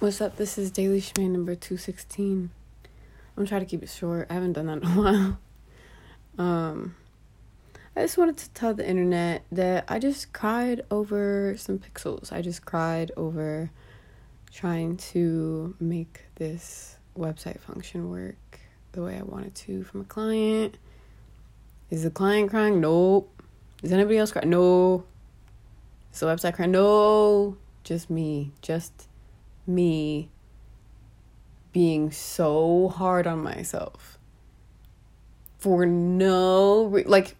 What's up? This is Daily Shman number 216. I'm trying to keep it short. I haven't done that in a while. Um, I just wanted to tell the internet that I just cried over some pixels. I just cried over trying to make this website function work the way I wanted to from a client. Is the client crying? Nope. Is anybody else crying? No. Is the website crying? No. Just me. Just me being so hard on myself for no re- like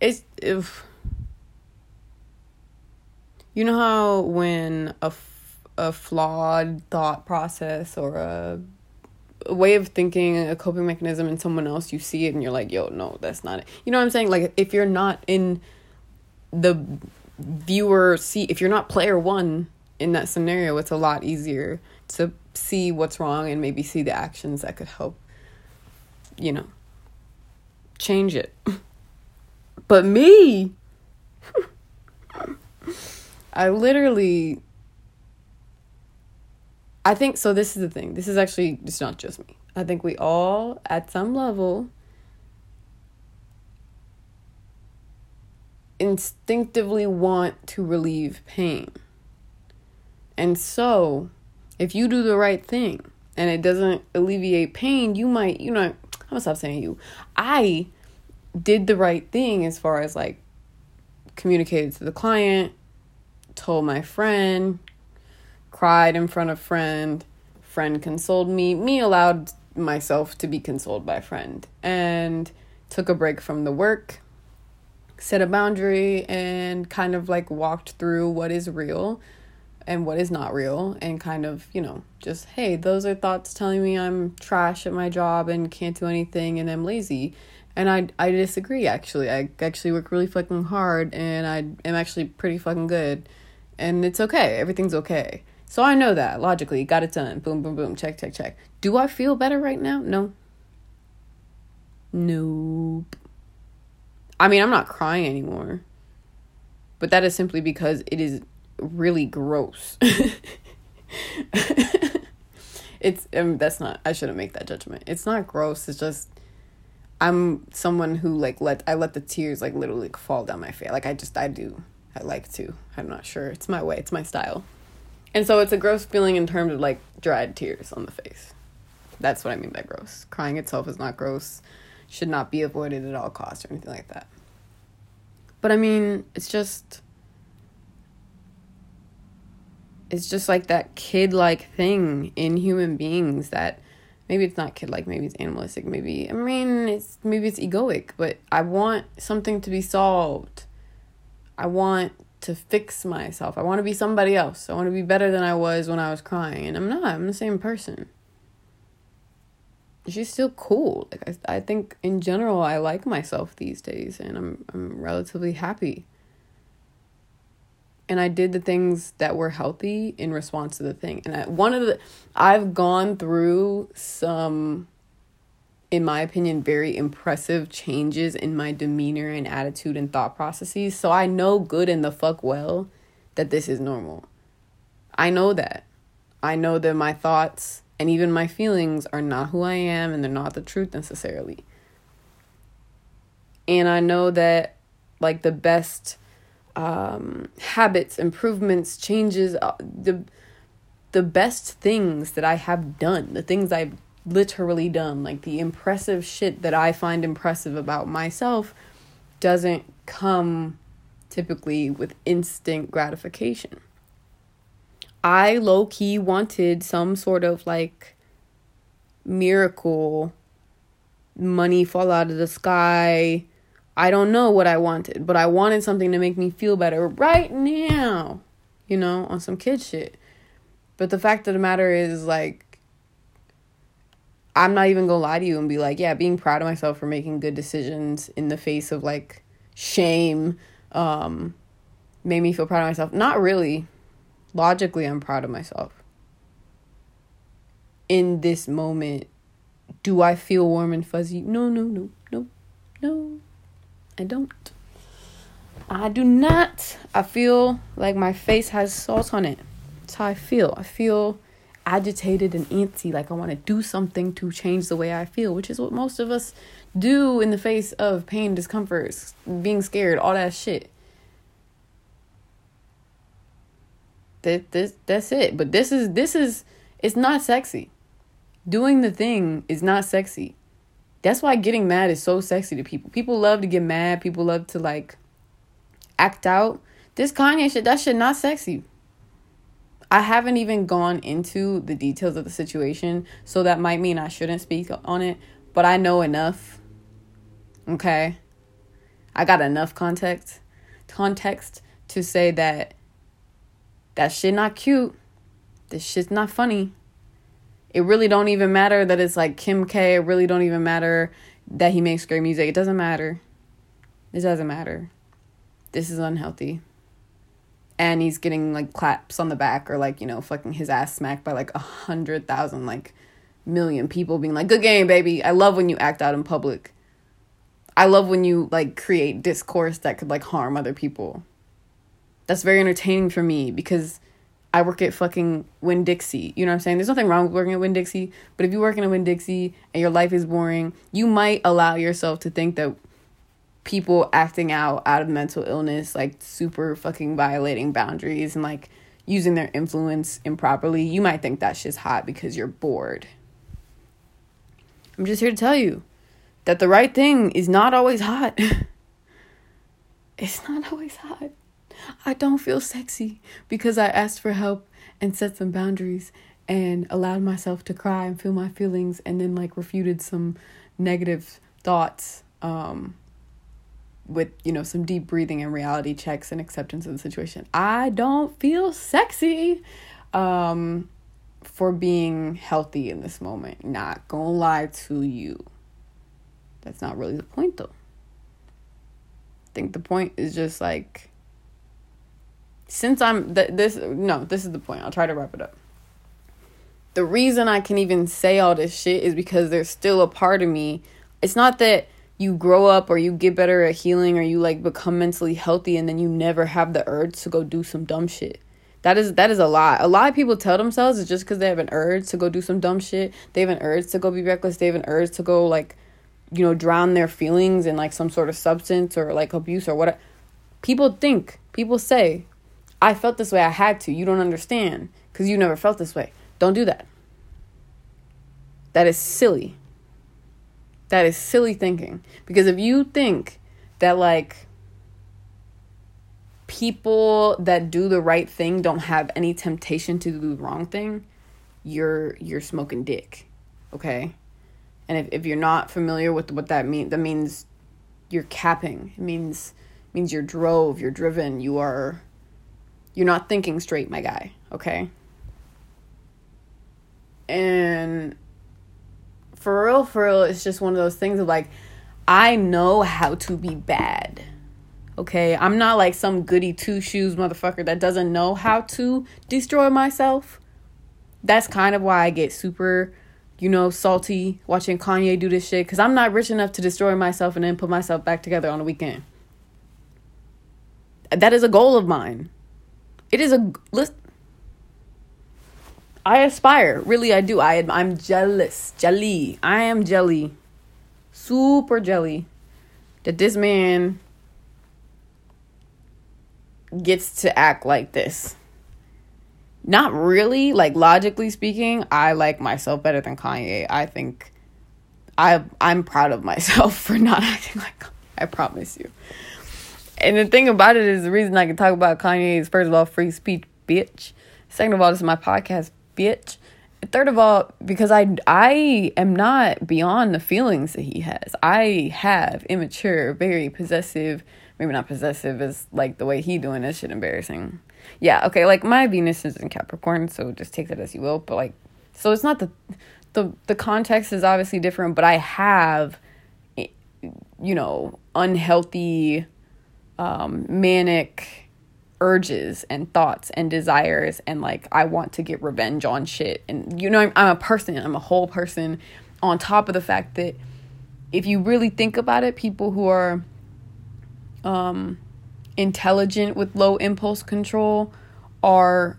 it's if you know how when a, a flawed thought process or a, a way of thinking a coping mechanism in someone else you see it and you're like yo no that's not it. You know what i'm saying? Like if you're not in the viewer see if you're not player one in that scenario it's a lot easier to see what's wrong and maybe see the actions that could help you know change it. But me i literally i think so this is the thing. This is actually it's not just me. I think we all at some level instinctively want to relieve pain. And so, if you do the right thing and it doesn't alleviate pain, you might, you know, I'm gonna stop saying you. I did the right thing as far as like communicated to the client, told my friend, cried in front of friend, friend consoled me, me allowed myself to be consoled by friend, and took a break from the work set a boundary and kind of like walked through what is real and what is not real and kind of, you know, just hey, those are thoughts telling me I'm trash at my job and can't do anything and I'm lazy. And I I disagree actually. I actually work really fucking hard and I am actually pretty fucking good. And it's okay. Everything's okay. So I know that logically, got it done. Boom boom boom. Check check check. Do I feel better right now? No. Nope. I mean, I'm not crying anymore. But that is simply because it is really gross. it's um, that's not I shouldn't make that judgment. It's not gross. It's just I'm someone who like let I let the tears like literally like, fall down my face. Like I just I do. I like to. I'm not sure. It's my way. It's my style. And so it's a gross feeling in terms of like dried tears on the face. That's what I mean by gross. Crying itself is not gross should not be avoided at all costs or anything like that. But I mean, it's just it's just like that kid like thing in human beings that maybe it's not kid like, maybe it's animalistic, maybe I mean it's maybe it's egoic, but I want something to be solved. I want to fix myself. I want to be somebody else. I want to be better than I was when I was crying. And I'm not. I'm the same person she's still cool. Like I, I think in general I like myself these days and I'm I'm relatively happy. And I did the things that were healthy in response to the thing. And I, one of the I've gone through some in my opinion very impressive changes in my demeanor and attitude and thought processes. So I know good and the fuck well that this is normal. I know that. I know that my thoughts and even my feelings are not who I am and they're not the truth necessarily. And I know that, like, the best um, habits, improvements, changes, uh, the the best things that I have done, the things I've literally done, like the impressive shit that I find impressive about myself, doesn't come typically with instant gratification. I low key wanted some sort of like miracle money fall out of the sky. I don't know what I wanted, but I wanted something to make me feel better right now, you know, on some kid shit. But the fact of the matter is, like, I'm not even gonna lie to you and be like, yeah, being proud of myself for making good decisions in the face of like shame um, made me feel proud of myself. Not really logically, I'm proud of myself. In this moment, do I feel warm and fuzzy? No, no, no, no, no. I don't. I do not. I feel like my face has salt on it. That's how I feel. I feel agitated and antsy, like I want to do something to change the way I feel, which is what most of us do in the face of pain, discomforts, being scared, all that shit. That this that's it. But this is this is it's not sexy. Doing the thing is not sexy. That's why getting mad is so sexy to people. People love to get mad. People love to like act out. This Kanye shit, that shit not sexy. I haven't even gone into the details of the situation, so that might mean I shouldn't speak on it, but I know enough. Okay? I got enough context context to say that that shit not cute. This shit's not funny. It really don't even matter that it's like Kim K. It really don't even matter that he makes great music. It doesn't matter. It doesn't matter. This is unhealthy and he's getting like claps on the back or like you know fucking his ass smacked by like a hundred thousand like million people being like good game baby i love when you act out in public i love when you like create discourse that could like harm other people that's very entertaining for me because i work at fucking winn dixie you know what i'm saying there's nothing wrong with working at winn dixie but if you work in a winn dixie and your life is boring you might allow yourself to think that people acting out out of mental illness, like super fucking violating boundaries and like using their influence improperly, you might think that shit's hot because you're bored. I'm just here to tell you that the right thing is not always hot. it's not always hot. I don't feel sexy because I asked for help and set some boundaries and allowed myself to cry and feel my feelings and then like refuted some negative thoughts um with you know some deep breathing and reality checks and acceptance of the situation. I don't feel sexy um for being healthy in this moment not gonna lie to you. That's not really the point though. I think the point is just like since i'm th- this no this is the point i'll try to wrap it up the reason i can even say all this shit is because there's still a part of me it's not that you grow up or you get better at healing or you like become mentally healthy and then you never have the urge to go do some dumb shit. That is that is a lie. A lot of people tell themselves it's just because they have an urge to go do some dumb shit. They have an urge to go be reckless. They have an urge to go like, you know, drown their feelings in like some sort of substance or like abuse or what. People think, people say, I felt this way. I had to. You don't understand because you never felt this way. Don't do that. That is silly. That is silly thinking. Because if you think that, like, people that do the right thing don't have any temptation to do the wrong thing, you're you're smoking dick. Okay? And if, if you're not familiar with what that means, that means you're capping. It means means you're drove, you're driven, you are you're not thinking straight, my guy, okay? And for real, for real, it's just one of those things of like, I know how to be bad. Okay, I'm not like some goody two shoes motherfucker that doesn't know how to destroy myself. That's kind of why I get super, you know, salty watching Kanye do this shit because I'm not rich enough to destroy myself and then put myself back together on the weekend. That is a goal of mine. It is a list. I aspire. Really, I do. I I'm jealous. Jelly. I am jelly. Super jelly that this man gets to act like this. Not really, like logically speaking, I like myself better than Kanye. I think I I'm proud of myself for not acting like. I promise you. And the thing about it is the reason I can talk about Kanye is first of all free speech, bitch. Second of all, this is my podcast, bitch. Third of all, because I I am not beyond the feelings that he has. I have immature, very possessive, maybe not possessive is like the way he doing this shit embarrassing. Yeah, okay, like my Venus is in Capricorn, so just take that as you will. But like so it's not the the the context is obviously different, but I have eh, you know, unhealthy um manic urges and thoughts and desires and like I want to get revenge on shit. And you know I'm, I'm, a person I'm a whole person on top of the fact that if you really think about it people who are um intelligent with low impulse control are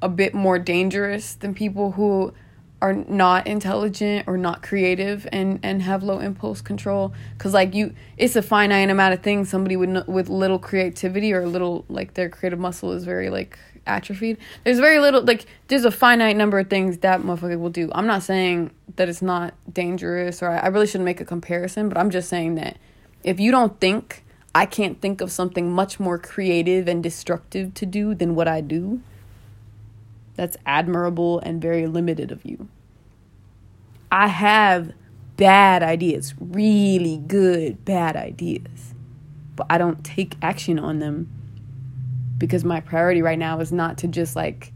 a bit more dangerous than people who are not intelligent or not creative and and have low impulse control. Cuz like you it's a finite amount of things somebody with with little creativity or little like their creative muscle is very like atrophied. There's very little like there's a finite number of things that motherfucker will do. I'm not saying that it's not dangerous or I, I really shouldn't make a comparison but i'm just saying that if you don't think i can't think of something much more creative and destructive to do than what i do that's admirable and very limited of you. I have bad ideas, really good bad ideas, but I don't take action on them because my priority right now is not to just like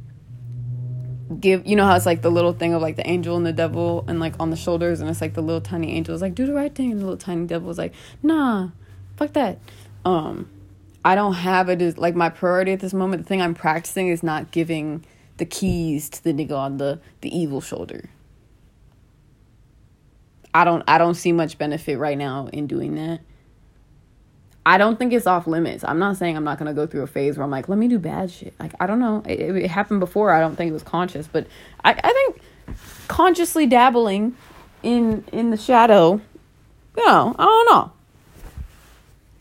give you know how it's like the little thing of like the angel and the devil and like on the shoulders and it's like the little tiny angel is like do the right thing and the little tiny devil is like nah fuck that um i don't have it like my priority at this moment the thing i'm practicing is not giving the keys to the nigga on the the evil shoulder. I don't I don't see much benefit right now in doing that. I don't think it's off limits. I'm not saying I'm not gonna go through a phase where I'm like, let me do bad shit. Like I don't know. It, it happened before. I don't think it was conscious, but I I think consciously dabbling in in the shadow. You know, I don't know.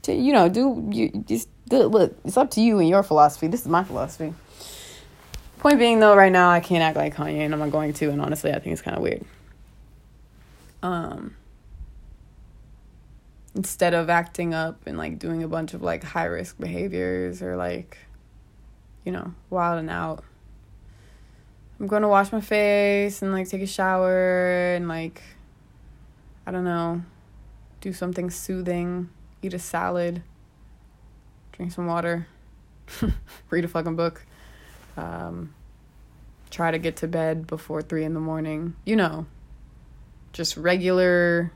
To, you know, do you just do, look? It's up to you and your philosophy. This is my philosophy. Point being, though, right now I can't act like Kanye, and I'm not going to. And honestly, I think it's kind of weird. Um, instead of acting up and like doing a bunch of like high risk behaviors or like, you know, wilding out, I'm going to wash my face and like take a shower and like, I don't know, do something soothing, eat a salad, drink some water, read a fucking book um, try to get to bed before three in the morning. You know, just regular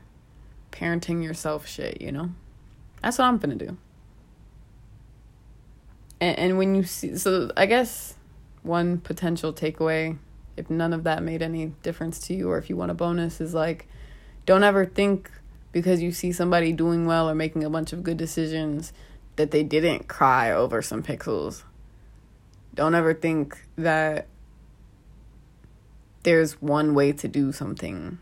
parenting yourself shit, you know? That's what I'm gonna do. And, and when you see, so I guess one potential takeaway, if none of that made any difference to you, or if you want a bonus, is like, don't ever think because you see somebody doing well or making a bunch of good decisions that they didn't cry over some pixels don't ever think that there's one way to do something.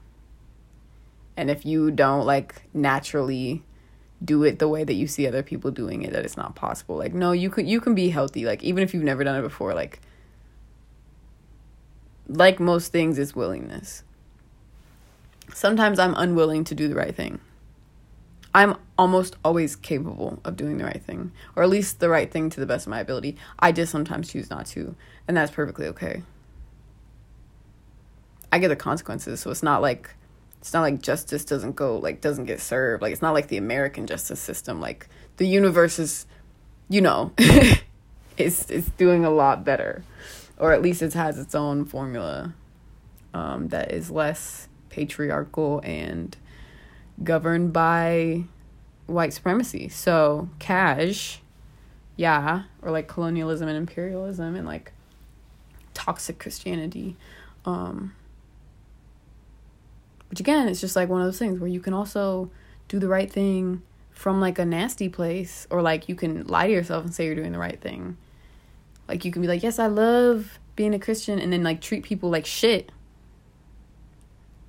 And if you don't like naturally do it the way that you see other people doing it that it's not possible. Like no, you could you can be healthy like even if you've never done it before like like most things is willingness. Sometimes I'm unwilling to do the right thing. I'm almost always capable of doing the right thing, or at least the right thing to the best of my ability. I just sometimes choose not to, and that's perfectly okay. I get the consequences, so it's not like it's not like justice doesn't go like doesn't get served. Like it's not like the American justice system. Like the universe is, you know, it's it's doing a lot better, or at least it has its own formula um, that is less patriarchal and governed by white supremacy. So, cash, yeah, or like colonialism and imperialism and like toxic Christianity. Um, which again, it's just like one of those things where you can also do the right thing from like a nasty place, or like you can lie to yourself and say you're doing the right thing. Like you can be like, yes, I love being a Christian, and then like treat people like shit.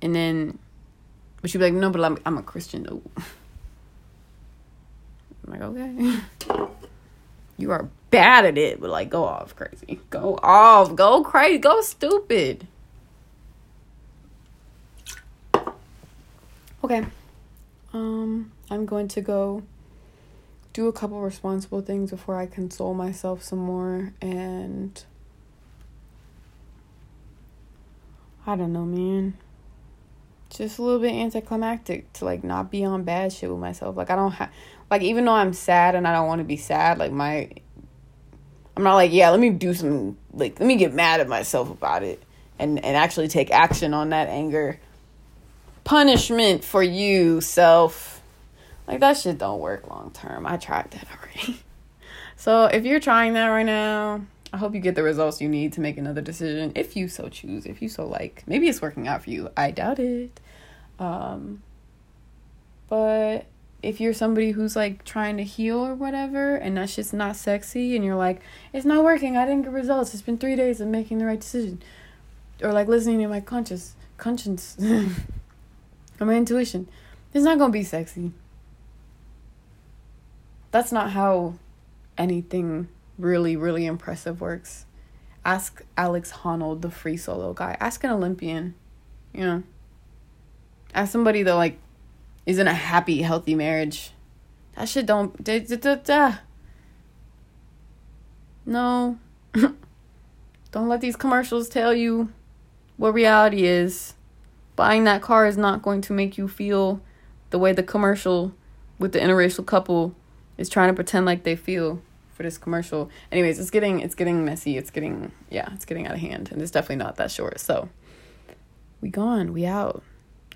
And then but she'd be like, no, but I'm, I'm a Christian though. I'm like, okay. you are bad at it, but like, go off crazy. Go off. Go crazy. Go stupid. Okay. Um, I'm going to go do a couple responsible things before I console myself some more and I don't know, man just a little bit anticlimactic to like not be on bad shit with myself. Like I don't have like even though I'm sad and I don't want to be sad, like my I'm not like, yeah, let me do some like let me get mad at myself about it and and actually take action on that anger. Punishment for you, self. Like that shit don't work long term. I tried that already. so, if you're trying that right now, I hope you get the results you need to make another decision if you so choose, if you so like. Maybe it's working out for you. I doubt it. Um, but if you're somebody who's like trying to heal or whatever and that's just not sexy and you're like it's not working i didn't get results it's been three days of making the right decision or like listening to my conscious conscience or my intuition it's not gonna be sexy that's not how anything really really impressive works ask alex honnold the free solo guy ask an olympian you know ask somebody that like is in a happy, healthy marriage. That shit don't. Da, da, da, da. No. don't let these commercials tell you what reality is. Buying that car is not going to make you feel the way the commercial with the interracial couple is trying to pretend like they feel for this commercial. Anyways, it's getting it's getting messy. It's getting yeah, it's getting out of hand and it's definitely not that short. So we gone. We out.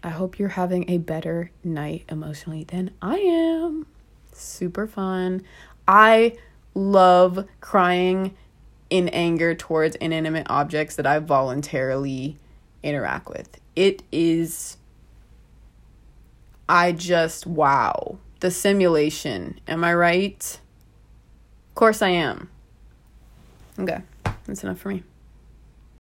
I hope you're having a better night emotionally than I am. Super fun. I love crying in anger towards inanimate objects that I voluntarily interact with. It is, I just, wow. The simulation. Am I right? Of course I am. Okay, that's enough for me.